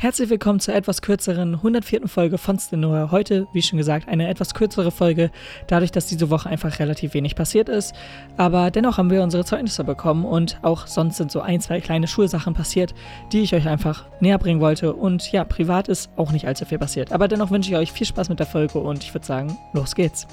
Herzlich willkommen zur etwas kürzeren 104. Folge von Stenoa. Heute, wie schon gesagt, eine etwas kürzere Folge, dadurch, dass diese Woche einfach relativ wenig passiert ist. Aber dennoch haben wir unsere Zeugnisse bekommen und auch sonst sind so ein, zwei kleine Schulsachen passiert, die ich euch einfach näher bringen wollte. Und ja, privat ist auch nicht allzu viel passiert. Aber dennoch wünsche ich euch viel Spaß mit der Folge und ich würde sagen, los geht's.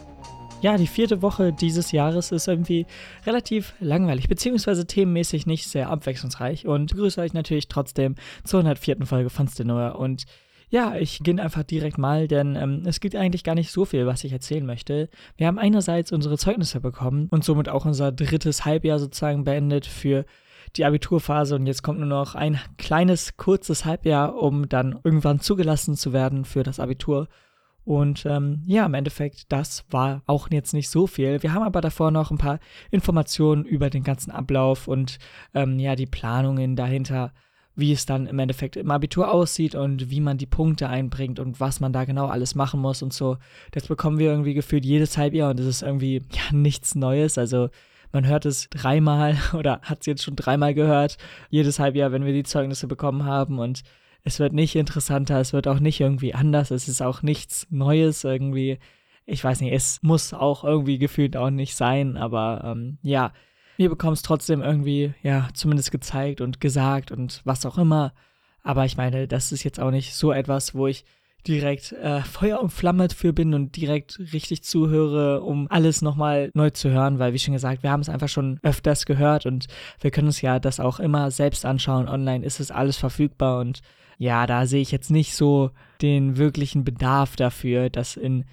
Ja, die vierte Woche dieses Jahres ist irgendwie relativ langweilig, beziehungsweise themenmäßig nicht sehr abwechslungsreich und begrüße euch natürlich trotzdem zur 104. Folge von Stenoa und ja, ich beginne einfach direkt mal, denn ähm, es gibt eigentlich gar nicht so viel, was ich erzählen möchte. Wir haben einerseits unsere Zeugnisse bekommen und somit auch unser drittes Halbjahr sozusagen beendet für die Abiturphase und jetzt kommt nur noch ein kleines, kurzes Halbjahr, um dann irgendwann zugelassen zu werden für das Abitur. Und ähm, ja, im Endeffekt, das war auch jetzt nicht so viel. Wir haben aber davor noch ein paar Informationen über den ganzen Ablauf und ähm, ja, die Planungen dahinter, wie es dann im Endeffekt im Abitur aussieht und wie man die Punkte einbringt und was man da genau alles machen muss und so. Das bekommen wir irgendwie gefühlt jedes Halbjahr und es ist irgendwie ja nichts Neues. Also man hört es dreimal oder hat es jetzt schon dreimal gehört, jedes Halbjahr, wenn wir die Zeugnisse bekommen haben und es wird nicht interessanter, es wird auch nicht irgendwie anders, es ist auch nichts Neues irgendwie. Ich weiß nicht, es muss auch irgendwie gefühlt auch nicht sein, aber ähm, ja, wir bekommen es trotzdem irgendwie, ja, zumindest gezeigt und gesagt und was auch immer. Aber ich meine, das ist jetzt auch nicht so etwas, wo ich direkt äh, Feuer und Flamme für bin und direkt richtig zuhöre, um alles nochmal neu zu hören, weil wie schon gesagt, wir haben es einfach schon öfters gehört und wir können uns ja das auch immer selbst anschauen. Online ist es alles verfügbar und ja, da sehe ich jetzt nicht so den wirklichen Bedarf dafür, das in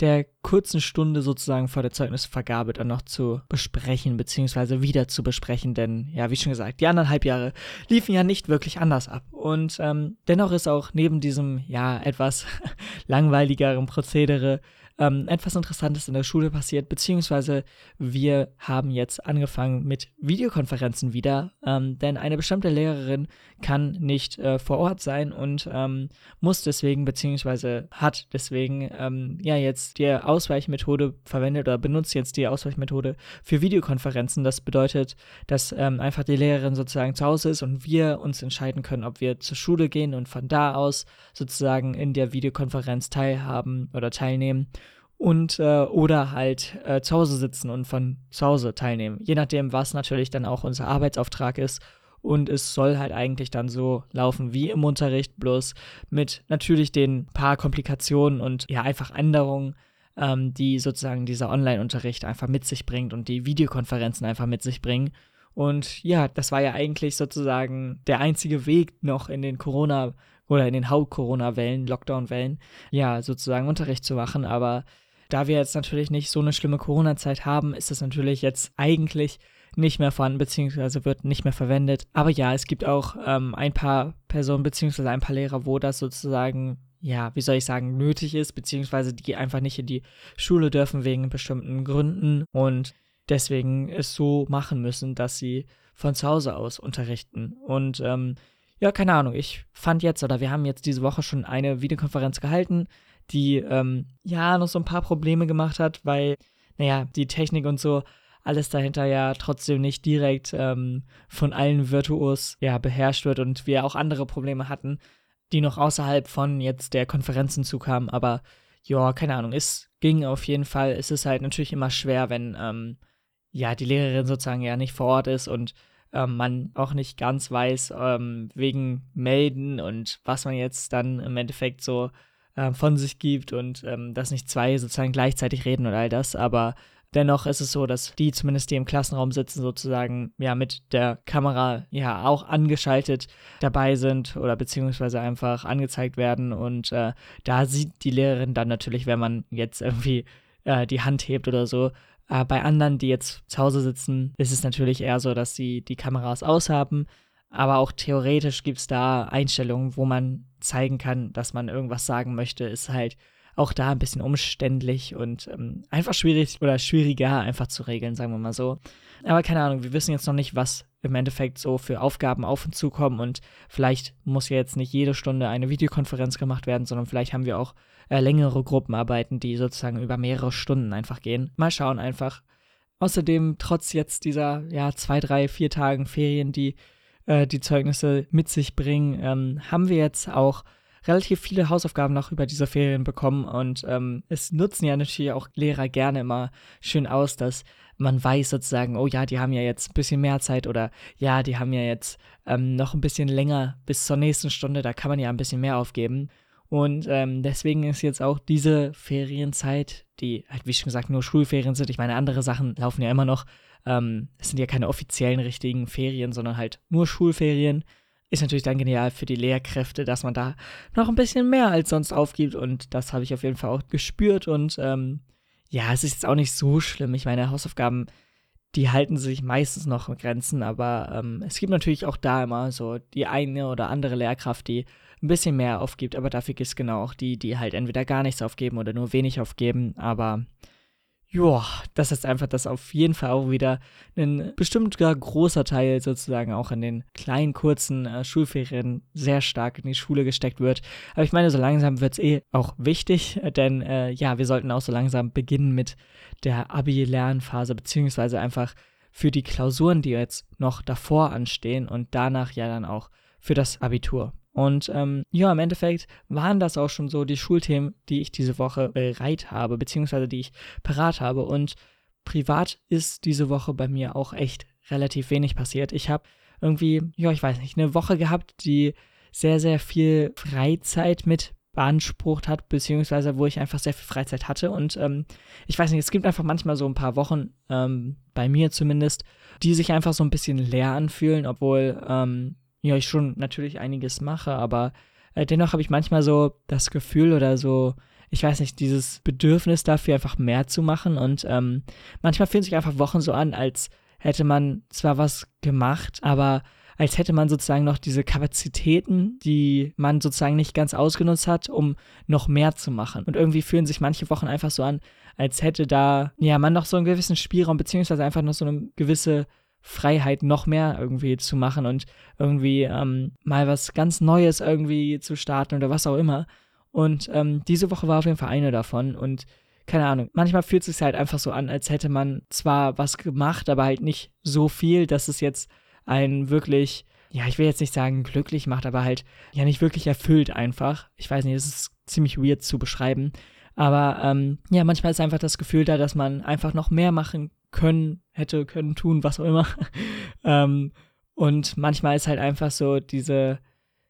der kurzen Stunde sozusagen vor der Zeugnisvergabe dann noch zu besprechen, beziehungsweise wieder zu besprechen, denn ja, wie schon gesagt, die anderthalb Jahre liefen ja nicht wirklich anders ab. Und ähm, dennoch ist auch neben diesem ja etwas langweiligeren Prozedere ähm, etwas Interessantes in der Schule passiert, beziehungsweise wir haben jetzt angefangen mit Videokonferenzen wieder, ähm, denn eine bestimmte Lehrerin kann nicht äh, vor Ort sein und ähm, muss deswegen, beziehungsweise hat deswegen ähm, ja jetzt die Ausweichmethode verwendet oder benutzt jetzt die Ausweichmethode für Videokonferenzen. Das bedeutet, dass ähm, einfach die Lehrerin sozusagen zu Hause ist und wir uns entscheiden können, ob wir zur Schule gehen und von da aus sozusagen in der Videokonferenz teilhaben oder teilnehmen und äh, oder halt äh, zu Hause sitzen und von zu Hause teilnehmen. Je nachdem, was natürlich dann auch unser Arbeitsauftrag ist. Und es soll halt eigentlich dann so laufen wie im Unterricht, bloß mit natürlich den paar Komplikationen und ja einfach Änderungen, ähm, die sozusagen dieser Online-Unterricht einfach mit sich bringt und die Videokonferenzen einfach mit sich bringen. Und ja, das war ja eigentlich sozusagen der einzige Weg noch in den Corona- oder in den Haupt-Corona-Wellen, Lockdown-Wellen, ja, sozusagen Unterricht zu machen. Aber da wir jetzt natürlich nicht so eine schlimme Corona-Zeit haben, ist das natürlich jetzt eigentlich nicht mehr vorhanden, beziehungsweise wird nicht mehr verwendet. Aber ja, es gibt auch ähm, ein paar Personen, beziehungsweise ein paar Lehrer, wo das sozusagen, ja, wie soll ich sagen, nötig ist, beziehungsweise die einfach nicht in die Schule dürfen wegen bestimmten Gründen und deswegen es so machen müssen, dass sie von zu Hause aus unterrichten. Und ähm, ja, keine Ahnung, ich fand jetzt, oder wir haben jetzt diese Woche schon eine Videokonferenz gehalten die ähm, ja noch so ein paar Probleme gemacht hat, weil, naja, die Technik und so alles dahinter ja trotzdem nicht direkt ähm, von allen virtuos ja beherrscht wird und wir auch andere Probleme hatten, die noch außerhalb von jetzt der Konferenzen zukamen. Aber ja, keine Ahnung, es ging auf jeden Fall. Es ist halt natürlich immer schwer, wenn ähm, ja die Lehrerin sozusagen ja nicht vor Ort ist und ähm, man auch nicht ganz weiß ähm, wegen Melden und was man jetzt dann im Endeffekt so äh, von sich gibt und ähm, dass nicht zwei sozusagen gleichzeitig reden und all das, aber dennoch ist es so, dass die zumindest die im Klassenraum sitzen sozusagen ja mit der Kamera ja auch angeschaltet dabei sind oder beziehungsweise einfach angezeigt werden. Und äh, da sieht die Lehrerin dann natürlich, wenn man jetzt irgendwie äh, die Hand hebt oder so, äh, bei anderen, die jetzt zu Hause sitzen, ist es natürlich eher so, dass sie die Kameras aushaben aber auch theoretisch gibt es da Einstellungen, wo man zeigen kann, dass man irgendwas sagen möchte, ist halt auch da ein bisschen umständlich und ähm, einfach schwierig oder schwieriger einfach zu regeln, sagen wir mal so. Aber keine Ahnung, wir wissen jetzt noch nicht, was im Endeffekt so für Aufgaben auf uns zukommen und vielleicht muss ja jetzt nicht jede Stunde eine Videokonferenz gemacht werden, sondern vielleicht haben wir auch äh, längere Gruppenarbeiten, die sozusagen über mehrere Stunden einfach gehen. Mal schauen einfach. Außerdem, trotz jetzt dieser, ja, zwei, drei, vier Tagen Ferien, die äh, die Zeugnisse mit sich bringen, ähm, haben wir jetzt auch relativ viele Hausaufgaben noch über diese Ferien bekommen und ähm, es nutzen ja natürlich auch Lehrer gerne immer schön aus, dass man weiß sozusagen, oh ja, die haben ja jetzt ein bisschen mehr Zeit oder ja, die haben ja jetzt ähm, noch ein bisschen länger bis zur nächsten Stunde, da kann man ja ein bisschen mehr aufgeben. Und ähm, deswegen ist jetzt auch diese Ferienzeit, die halt, wie schon gesagt, nur Schulferien sind. Ich meine, andere Sachen laufen ja immer noch. Ähm, es sind ja keine offiziellen richtigen Ferien, sondern halt nur Schulferien ist natürlich dann genial für die Lehrkräfte, dass man da noch ein bisschen mehr als sonst aufgibt und das habe ich auf jeden Fall auch gespürt und ähm, ja, es ist jetzt auch nicht so schlimm. Ich meine, Hausaufgaben, die halten sich meistens noch in Grenzen, aber ähm, es gibt natürlich auch da immer so die eine oder andere Lehrkraft, die ein bisschen mehr aufgibt, aber dafür gibt es genau auch die, die halt entweder gar nichts aufgeben oder nur wenig aufgeben, aber ja, das ist einfach, dass auf jeden Fall auch wieder ein bestimmter großer Teil sozusagen auch in den kleinen, kurzen äh, Schulferien sehr stark in die Schule gesteckt wird. Aber ich meine, so langsam wird es eh auch wichtig, denn äh, ja, wir sollten auch so langsam beginnen mit der Abi-Lernphase, beziehungsweise einfach für die Klausuren, die jetzt noch davor anstehen und danach ja dann auch für das Abitur. Und ähm, ja, im Endeffekt waren das auch schon so die Schulthemen, die ich diese Woche bereit habe, beziehungsweise die ich parat habe. Und privat ist diese Woche bei mir auch echt relativ wenig passiert. Ich habe irgendwie, ja, ich weiß nicht, eine Woche gehabt, die sehr, sehr viel Freizeit mit beansprucht hat, beziehungsweise wo ich einfach sehr viel Freizeit hatte. Und ähm, ich weiß nicht, es gibt einfach manchmal so ein paar Wochen, ähm, bei mir zumindest, die sich einfach so ein bisschen leer anfühlen, obwohl ähm, ja, ich schon natürlich einiges mache, aber äh, dennoch habe ich manchmal so das Gefühl oder so, ich weiß nicht, dieses Bedürfnis dafür einfach mehr zu machen und ähm, manchmal fühlen sich einfach Wochen so an, als hätte man zwar was gemacht, aber als hätte man sozusagen noch diese Kapazitäten, die man sozusagen nicht ganz ausgenutzt hat, um noch mehr zu machen. Und irgendwie fühlen sich manche Wochen einfach so an, als hätte da, ja, man noch so einen gewissen Spielraum, beziehungsweise einfach noch so eine gewisse Freiheit noch mehr irgendwie zu machen und irgendwie ähm, mal was ganz Neues irgendwie zu starten oder was auch immer. Und ähm, diese Woche war auf jeden Fall eine davon und keine Ahnung, manchmal fühlt es sich halt einfach so an, als hätte man zwar was gemacht, aber halt nicht so viel, dass es jetzt einen wirklich, ja, ich will jetzt nicht sagen glücklich macht, aber halt ja nicht wirklich erfüllt einfach. Ich weiß nicht, es ist ziemlich weird zu beschreiben. Aber ähm, ja, manchmal ist einfach das Gefühl da, dass man einfach noch mehr machen können, hätte können, tun, was auch immer. ähm, und manchmal ist halt einfach so diese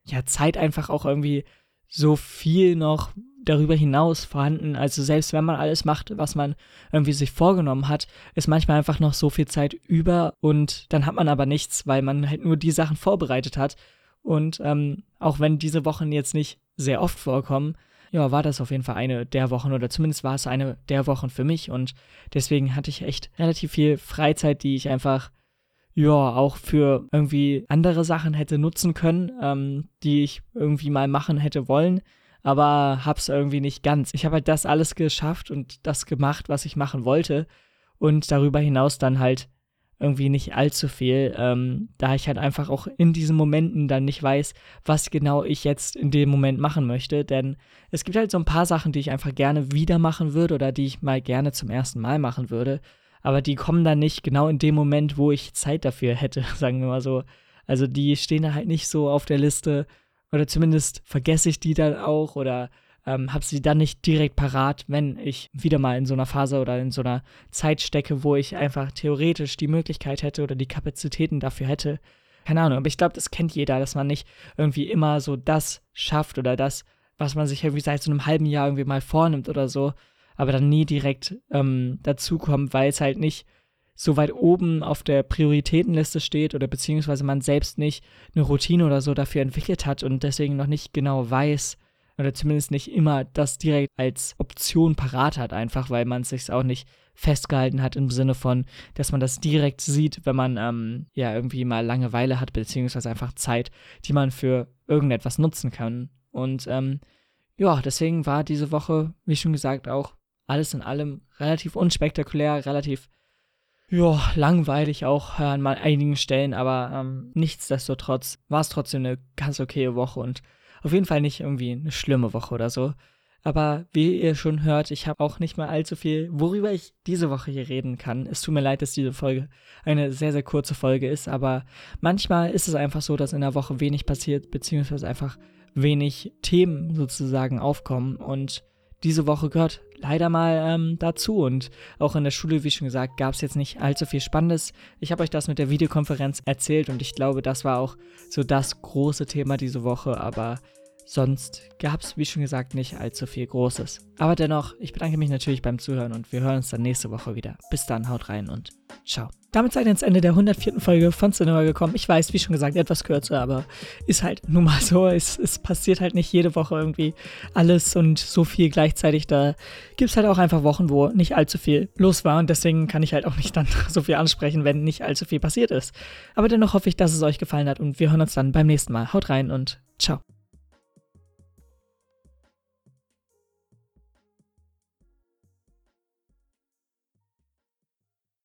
ja, Zeit einfach auch irgendwie so viel noch darüber hinaus vorhanden. Also selbst wenn man alles macht, was man irgendwie sich vorgenommen hat, ist manchmal einfach noch so viel Zeit über und dann hat man aber nichts, weil man halt nur die Sachen vorbereitet hat. Und ähm, auch wenn diese Wochen jetzt nicht sehr oft vorkommen, ja, war das auf jeden Fall eine der Wochen oder zumindest war es eine der Wochen für mich und deswegen hatte ich echt relativ viel Freizeit, die ich einfach ja auch für irgendwie andere Sachen hätte nutzen können, ähm, die ich irgendwie mal machen hätte wollen, aber hab's irgendwie nicht ganz. Ich habe halt das alles geschafft und das gemacht, was ich machen wollte und darüber hinaus dann halt irgendwie nicht allzu viel, ähm, da ich halt einfach auch in diesen Momenten dann nicht weiß, was genau ich jetzt in dem Moment machen möchte. Denn es gibt halt so ein paar Sachen, die ich einfach gerne wieder machen würde oder die ich mal gerne zum ersten Mal machen würde. Aber die kommen dann nicht genau in dem Moment, wo ich Zeit dafür hätte, sagen wir mal so. Also die stehen da halt nicht so auf der Liste oder zumindest vergesse ich die dann auch oder ähm, habe sie dann nicht direkt parat, wenn ich wieder mal in so einer Phase oder in so einer Zeit stecke, wo ich einfach theoretisch die Möglichkeit hätte oder die Kapazitäten dafür hätte. Keine Ahnung, aber ich glaube, das kennt jeder, dass man nicht irgendwie immer so das schafft oder das, was man sich irgendwie seit so einem halben Jahr irgendwie mal vornimmt oder so, aber dann nie direkt ähm, dazukommt, weil es halt nicht so weit oben auf der Prioritätenliste steht oder beziehungsweise man selbst nicht eine Routine oder so dafür entwickelt hat und deswegen noch nicht genau weiß, oder zumindest nicht immer das direkt als Option parat hat, einfach weil man es sich auch nicht festgehalten hat im Sinne von, dass man das direkt sieht, wenn man ähm, ja irgendwie mal Langeweile hat, beziehungsweise einfach Zeit, die man für irgendetwas nutzen kann. Und ähm, ja, deswegen war diese Woche, wie schon gesagt, auch alles in allem relativ unspektakulär, relativ ja, langweilig auch an einigen Stellen, aber ähm, nichtsdestotrotz war es trotzdem eine ganz okaye Woche und auf jeden Fall nicht irgendwie eine schlimme Woche oder so. Aber wie ihr schon hört, ich habe auch nicht mal allzu viel, worüber ich diese Woche hier reden kann. Es tut mir leid, dass diese Folge eine sehr, sehr kurze Folge ist, aber manchmal ist es einfach so, dass in der Woche wenig passiert, beziehungsweise einfach wenig Themen sozusagen aufkommen und diese Woche gehört leider mal ähm, dazu. Und auch in der Schule, wie schon gesagt, gab es jetzt nicht allzu viel Spannendes. Ich habe euch das mit der Videokonferenz erzählt und ich glaube, das war auch so das große Thema diese Woche. Aber Sonst gab es, wie schon gesagt, nicht allzu viel Großes. Aber dennoch, ich bedanke mich natürlich beim Zuhören und wir hören uns dann nächste Woche wieder. Bis dann, haut rein und ciao. Damit seid ihr ins Ende der 104. Folge von Cinema gekommen. Ich weiß, wie schon gesagt, etwas kürzer, aber ist halt nun mal so. Es, es passiert halt nicht jede Woche irgendwie alles und so viel gleichzeitig. Da gibt es halt auch einfach Wochen, wo nicht allzu viel los war und deswegen kann ich halt auch nicht dann so viel ansprechen, wenn nicht allzu viel passiert ist. Aber dennoch hoffe ich, dass es euch gefallen hat und wir hören uns dann beim nächsten Mal. Haut rein und ciao.